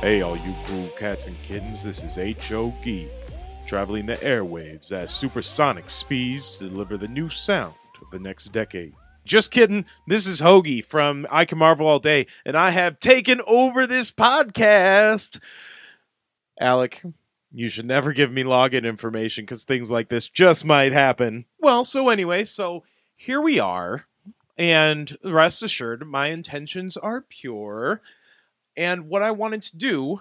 Hey, all you cool cats and kittens, this is H.O.G. Traveling the airwaves at supersonic speeds to deliver the new sound of the next decade. Just kidding. This is Hoagie from I Can Marvel All Day, and I have taken over this podcast. Alec, you should never give me login information because things like this just might happen. Well, so anyway, so here we are. And rest assured, my intentions are pure. And what I wanted to do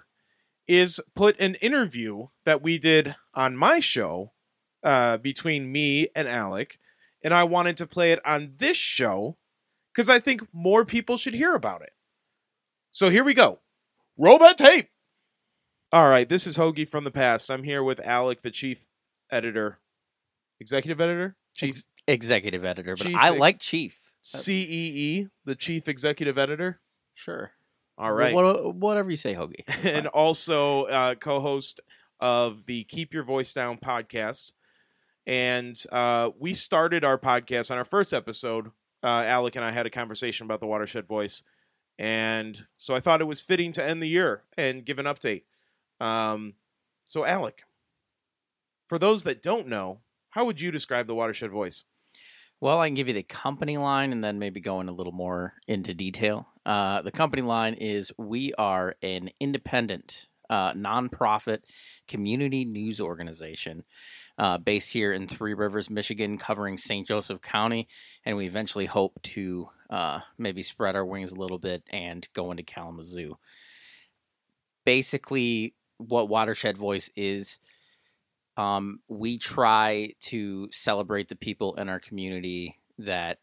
is put an interview that we did on my show uh, between me and Alec, and I wanted to play it on this show because I think more people should hear about it. So here we go. Roll that tape. All right, this is Hoagie from the past. I'm here with Alec, the chief editor, executive editor, chief Ex- executive editor, but Chief I ex- like chief. CEE, the chief executive editor. Sure. All right. What, whatever you say, Hoagie. And also uh, co-host of the Keep Your Voice Down podcast. And uh, we started our podcast on our first episode. Uh, Alec and I had a conversation about the watershed voice, and so I thought it was fitting to end the year and give an update. Um, so, Alec, for those that don't know, how would you describe the watershed voice? Well, I can give you the company line and then maybe go in a little more into detail. Uh, the company line is we are an independent, uh, nonprofit community news organization uh, based here in Three Rivers, Michigan, covering St. Joseph County. And we eventually hope to uh, maybe spread our wings a little bit and go into Kalamazoo. Basically, what Watershed Voice is um, we try to celebrate the people in our community that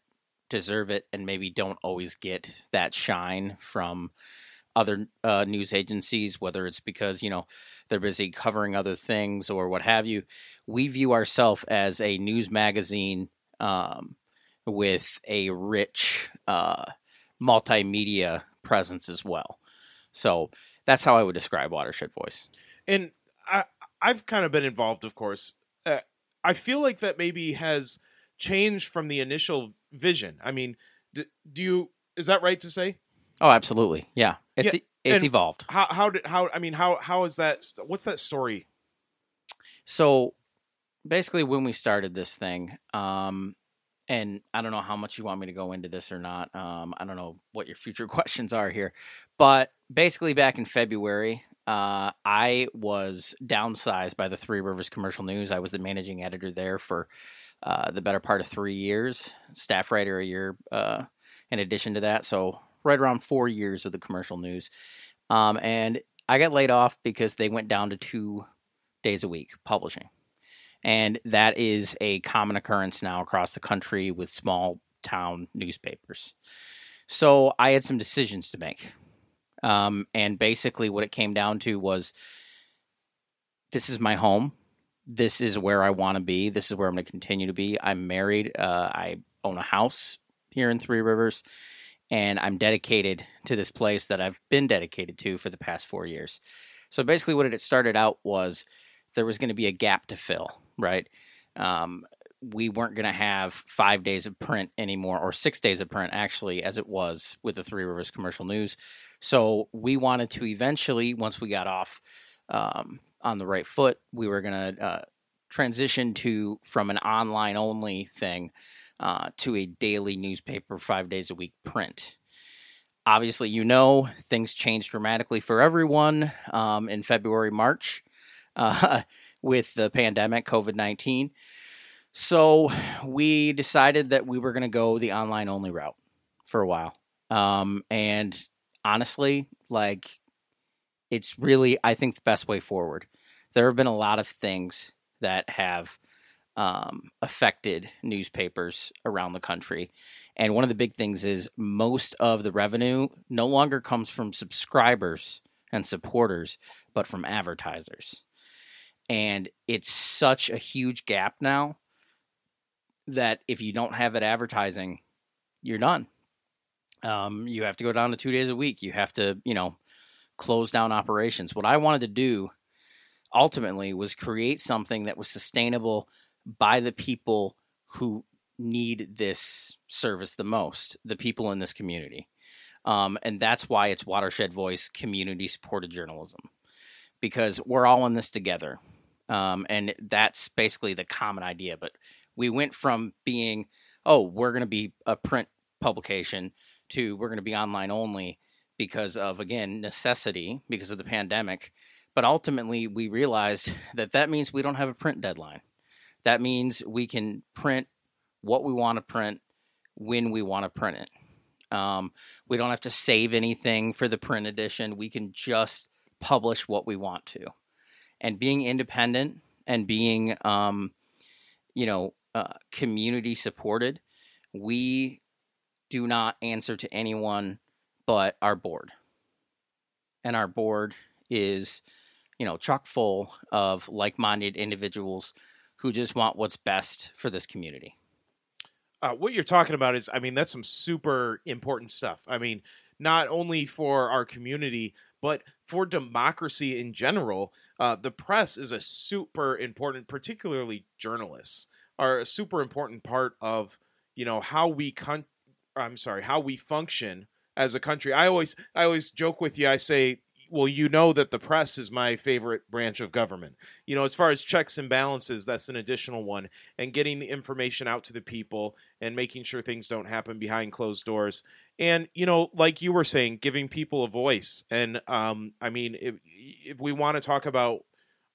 deserve it and maybe don't always get that shine from other uh, news agencies, whether it's because, you know, they're busy covering other things or what have you. We view ourselves as a news magazine um, with a rich uh, multimedia presence as well. So that's how I would describe Watershed Voice. and I I've kind of been involved, of course. Uh, I feel like that maybe has changed from the initial vision. I mean, d- do you is that right to say? Oh, absolutely. Yeah. It's it's evolved. How how did how I mean how how is that? What's that story? So basically when we started this thing, um and I don't know how much you want me to go into this or not. Um, I don't know what your future questions are here. But basically back in February, uh, I was downsized by the Three Rivers Commercial News. I was the managing editor there for uh, the better part of three years, staff writer a year uh, in addition to that. So right around four years with the commercial news. Um, and I got laid off because they went down to two days a week publishing. And that is a common occurrence now across the country with small town newspapers. So I had some decisions to make. Um, and basically, what it came down to was this is my home. This is where I want to be. This is where I'm going to continue to be. I'm married. Uh, I own a house here in Three Rivers, and I'm dedicated to this place that I've been dedicated to for the past four years. So basically, what it started out was there was going to be a gap to fill, right? Um, we weren't going to have five days of print anymore, or six days of print, actually, as it was with the Three Rivers Commercial News. So we wanted to eventually, once we got off um, on the right foot, we were going to uh, transition to from an online only thing uh, to a daily newspaper, five days a week print. Obviously, you know things changed dramatically for everyone um, in February, March uh, with the pandemic, COVID 19. So we decided that we were going to go the online only route for a while. Um, and honestly, like, it's really, I think, the best way forward. There have been a lot of things that have um, affected newspapers around the country. And one of the big things is most of the revenue no longer comes from subscribers and supporters, but from advertisers. And it's such a huge gap now that if you don't have it advertising, you're done. Um, you have to go down to two days a week. You have to, you know, close down operations. What I wanted to do ultimately was create something that was sustainable by the people who need this service the most, the people in this community. Um, and that's why it's Watershed Voice community supported journalism because we're all in this together. Um, and that's basically the common idea. But we went from being, oh, we're going to be a print publication to we're going to be online only because of, again, necessity because of the pandemic. But ultimately, we realized that that means we don't have a print deadline. That means we can print what we want to print when we want to print it. Um, we don't have to save anything for the print edition. We can just publish what we want to. And being independent and being, um, you know, uh, community supported, we do not answer to anyone but our board. And our board is, you know, chock full of like minded individuals who just want what's best for this community uh, what you're talking about is, I mean, that's some super important stuff. I mean, not only for our community, but for democracy in general. Uh, the press is a super important, particularly journalists are a super important part of you know how we con- I'm sorry, how we function as a country. I always I always joke with you. I say well, you know that the press is my favorite branch of government. You know, as far as checks and balances, that's an additional one. And getting the information out to the people and making sure things don't happen behind closed doors. And, you know, like you were saying, giving people a voice. And, um, I mean, if, if we want to talk about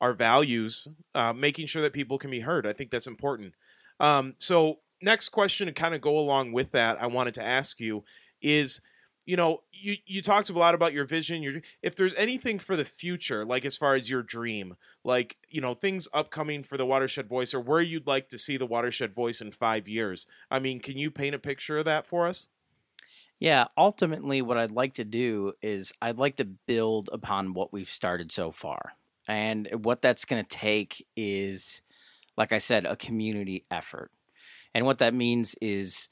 our values, uh, making sure that people can be heard, I think that's important. Um, so, next question to kind of go along with that, I wanted to ask you is you know you you talked a lot about your vision your if there's anything for the future like as far as your dream like you know things upcoming for the watershed voice or where you'd like to see the watershed voice in 5 years i mean can you paint a picture of that for us? Yeah ultimately what i'd like to do is i'd like to build upon what we've started so far and what that's going to take is like i said a community effort and what that means is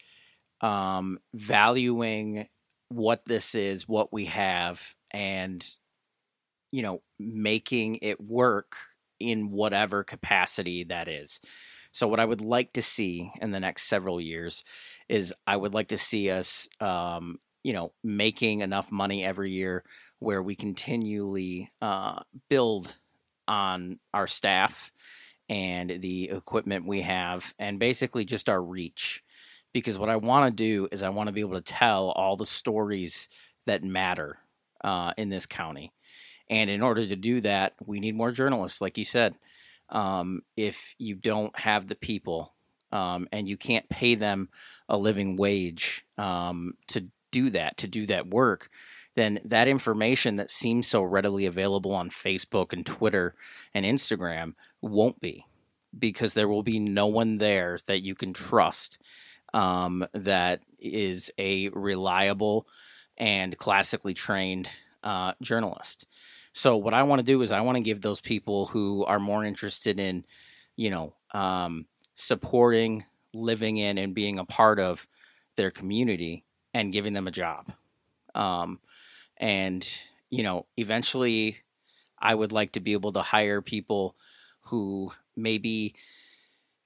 um, valuing what this is, what we have, and you know, making it work in whatever capacity that is. So, what I would like to see in the next several years is I would like to see us, um, you know, making enough money every year where we continually uh, build on our staff and the equipment we have, and basically just our reach because what I want to do is I want to be able to tell all the stories that matter uh, in this county. And in order to do that, we need more journalists, like you said. Um, if you don't have the people um, and you can't pay them a living wage um, to do that, to do that work, then that information that seems so readily available on Facebook and Twitter and Instagram won't be because there will be no one there that you can trust um, that is a reliable and classically trained uh, journalist. So what I want to do is I want to give those people who are more interested in, you know, um, supporting, living in, and being a part of their community and giving them a job. Um, and you know, eventually, I would like to be able to hire people who maybe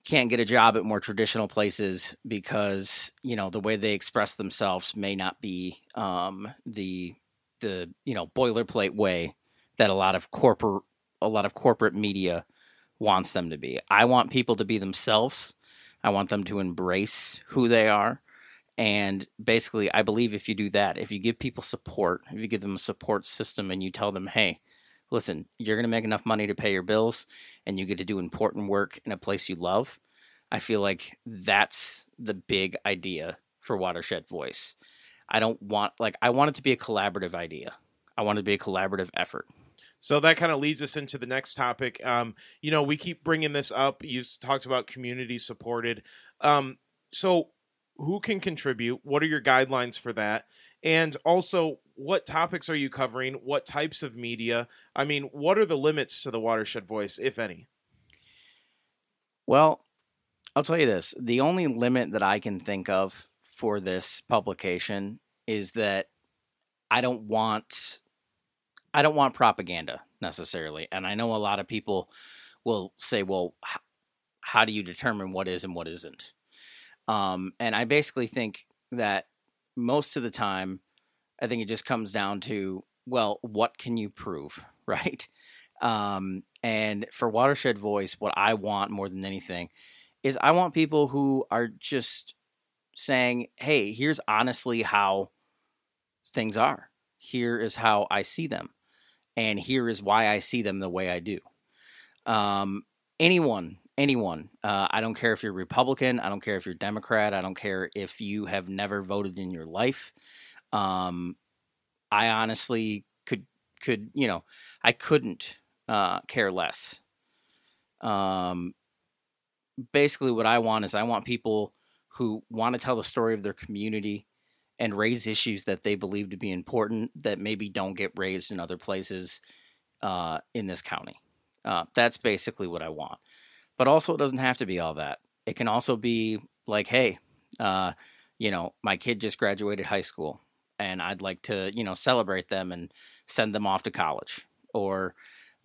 can't get a job at more traditional places because you know the way they express themselves may not be um, the the you know boilerplate way that a lot of corporate a lot of corporate media wants them to be. I want people to be themselves. I want them to embrace who they are. And basically, I believe if you do that, if you give people support, if you give them a support system and you tell them, hey, listen, you're going to make enough money to pay your bills and you get to do important work in a place you love. I feel like that's the big idea for Watershed Voice. I don't want, like, I want it to be a collaborative idea. I want it to be a collaborative effort. So that kind of leads us into the next topic. Um, you know, we keep bringing this up. You talked about community supported. Um, so, who can contribute? What are your guidelines for that? And also, what topics are you covering? What types of media? I mean, what are the limits to the watershed voice, if any? Well, I'll tell you this the only limit that I can think of for this publication is that I don't want I don't want propaganda necessarily. And I know a lot of people will say, well, h- how do you determine what is and what isn't? Um, and I basically think that most of the time I think it just comes down to well, what can you prove, right? Um, and for Watershed Voice, what I want more than anything is I want people who are just saying, hey, here's honestly how things are. Here is how I see them. And here is why I see them the way I do. Um, anyone, anyone, uh, I don't care if you're Republican, I don't care if you're Democrat, I don't care if you have never voted in your life. Um, I honestly could, could, you know, I couldn't uh, care less. Um, basically, what I want is I want people who want to tell the story of their community and raise issues that they believe to be important that maybe don't get raised in other places uh, in this county. Uh, that's basically what I want. But also, it doesn't have to be all that. It can also be like, hey, uh, you know, my kid just graduated high school and I'd like to, you know, celebrate them and send them off to college. Or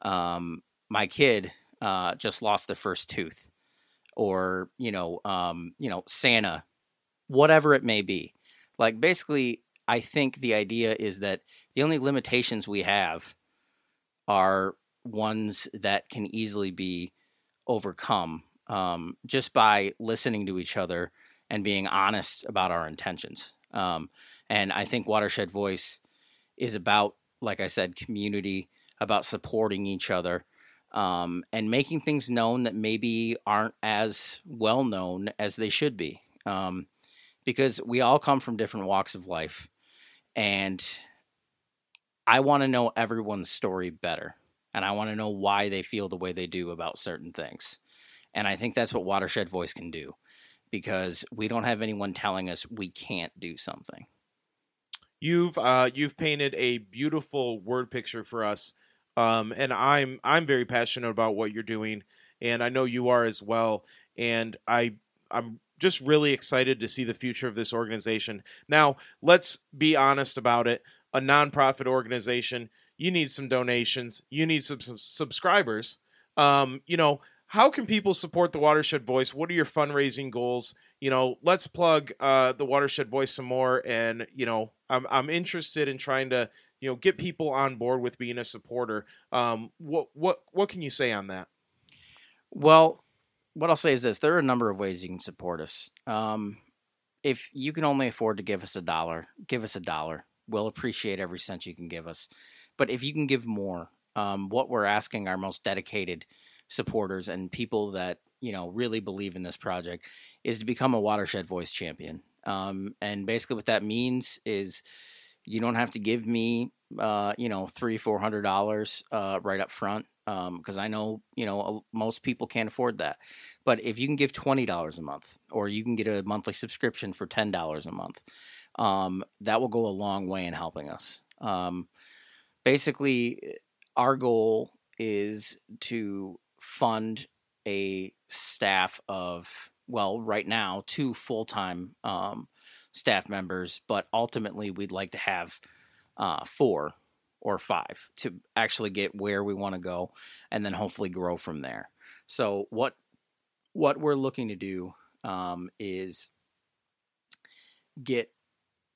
um, my kid uh, just lost their first tooth. Or, you know, um, you know, Santa, whatever it may be. Like basically, I think the idea is that the only limitations we have are ones that can easily be overcome um, just by listening to each other and being honest about our intentions. Um, and I think Watershed Voice is about, like I said, community, about supporting each other, um, and making things known that maybe aren't as well known as they should be. Um, because we all come from different walks of life. And I want to know everyone's story better. And I want to know why they feel the way they do about certain things. And I think that's what Watershed Voice can do because we don't have anyone telling us we can't do something. You've uh, you've painted a beautiful word picture for us, um, and I'm I'm very passionate about what you're doing, and I know you are as well. And I I'm just really excited to see the future of this organization. Now, let's be honest about it. A nonprofit organization, you need some donations, you need some, some subscribers. Um, you know, how can people support the Watershed Voice? What are your fundraising goals? You know, let's plug uh, the Watershed Voice some more. And you know, I'm I'm interested in trying to you know get people on board with being a supporter. Um, what what what can you say on that? Well, what I'll say is this: there are a number of ways you can support us. Um, if you can only afford to give us a dollar, give us a dollar. We'll appreciate every cent you can give us. But if you can give more, um, what we're asking our most dedicated supporters and people that you know really believe in this project is to become a watershed voice champion. Um, and basically, what that means is you don't have to give me, uh, you know, three, four hundred dollars uh, right up front because um, I know you know most people can't afford that. But if you can give twenty dollars a month, or you can get a monthly subscription for ten dollars a month, um, that will go a long way in helping us. Um, basically, our goal is to fund a staff of well, right now two full time um, staff members, but ultimately we'd like to have uh, four or five to actually get where we want to go and then hopefully grow from there. So what what we're looking to do um, is get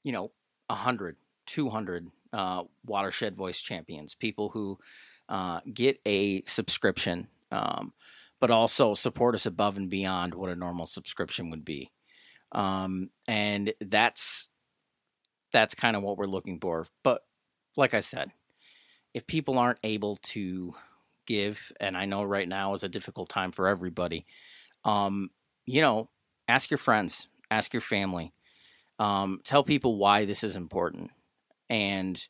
you know 100 200 uh, watershed voice champions people who uh, get a subscription um, but also support us above and beyond what a normal subscription would be. Um, and that's that's kind of what we're looking for. But like I said, if people aren't able to give, and I know right now is a difficult time for everybody, um, you know, ask your friends, ask your family, um, tell people why this is important, and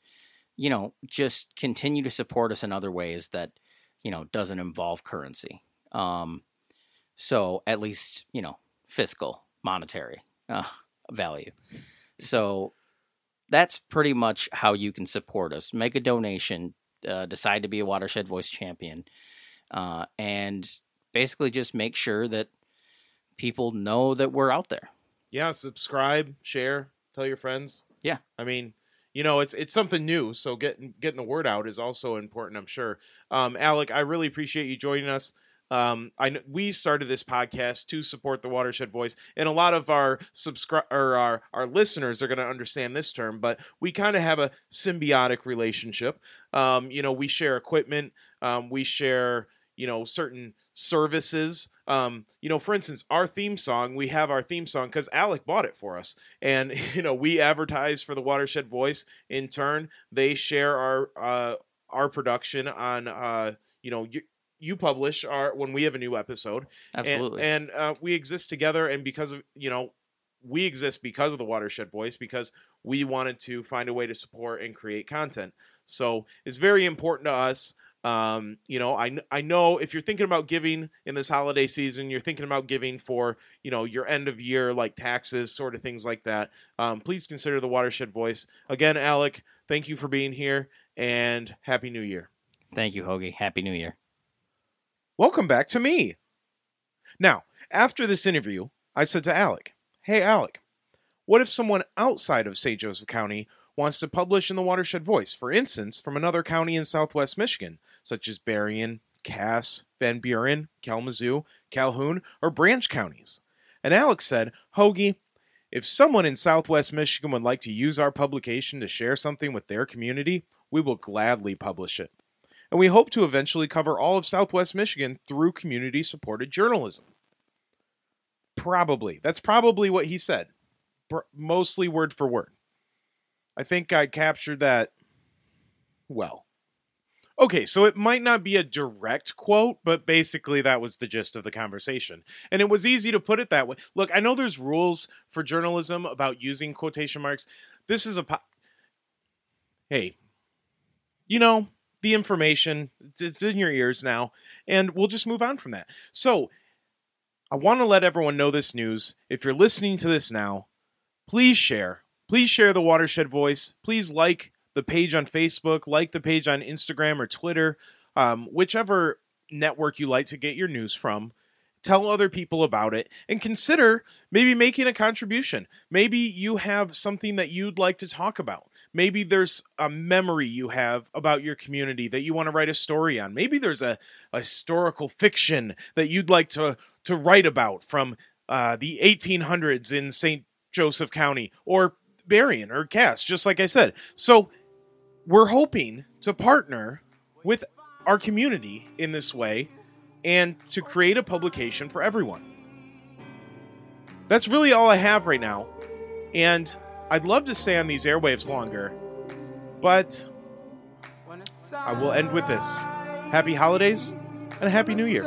you know, just continue to support us in other ways that you know doesn't involve currency. Um, so at least you know fiscal, monetary uh, value. So that's pretty much how you can support us. Make a donation, uh, decide to be a Watershed Voice champion, uh, and basically just make sure that people know that we're out there. Yeah, subscribe, share, tell your friends. Yeah, I mean, you know, it's it's something new, so getting getting the word out is also important. I'm sure. Um, Alec, I really appreciate you joining us. Um, I we started this podcast to support the Watershed Voice, and a lot of our subscribe or our our listeners are going to understand this term. But we kind of have a symbiotic relationship. Um, you know, we share equipment, um, we share you know certain services. Um, you know, for instance, our theme song, we have our theme song because Alec bought it for us, and you know we advertise for the Watershed Voice. In turn, they share our uh, our production on uh, you know. You, you publish our when we have a new episode Absolutely. and, and uh, we exist together and because of you know we exist because of the watershed voice because we wanted to find a way to support and create content so it's very important to us um, you know I, I know if you're thinking about giving in this holiday season you're thinking about giving for you know your end of year like taxes sort of things like that um, please consider the watershed voice again alec thank you for being here and happy new year Thank you, Hoagie. Happy New Year. Welcome back to me. Now, after this interview, I said to Alec, Hey, Alec, what if someone outside of St. Joseph County wants to publish in the Watershed Voice, for instance, from another county in southwest Michigan, such as Berrien, Cass, Van Buren, Kalamazoo, Calhoun, or Branch counties? And Alex said, Hoagie, if someone in southwest Michigan would like to use our publication to share something with their community, we will gladly publish it. And we hope to eventually cover all of southwest Michigan through community supported journalism. Probably. That's probably what he said. Mostly word for word. I think I captured that well. Okay, so it might not be a direct quote, but basically that was the gist of the conversation. And it was easy to put it that way. Look, I know there's rules for journalism about using quotation marks. This is a po- Hey, you know, the information it's in your ears now and we'll just move on from that. So, I want to let everyone know this news. If you're listening to this now, please share. Please share the Watershed Voice. Please like the page on Facebook, like the page on Instagram or Twitter, um, whichever network you like to get your news from. Tell other people about it and consider maybe making a contribution. Maybe you have something that you'd like to talk about. Maybe there's a memory you have about your community that you want to write a story on. Maybe there's a, a historical fiction that you'd like to, to write about from uh, the 1800s in St. Joseph County or Berrien or Cass, just like I said. So we're hoping to partner with our community in this way and to create a publication for everyone. That's really all I have right now. And I'd love to stay on these airwaves longer, but I will end with this. Happy holidays and a happy new year.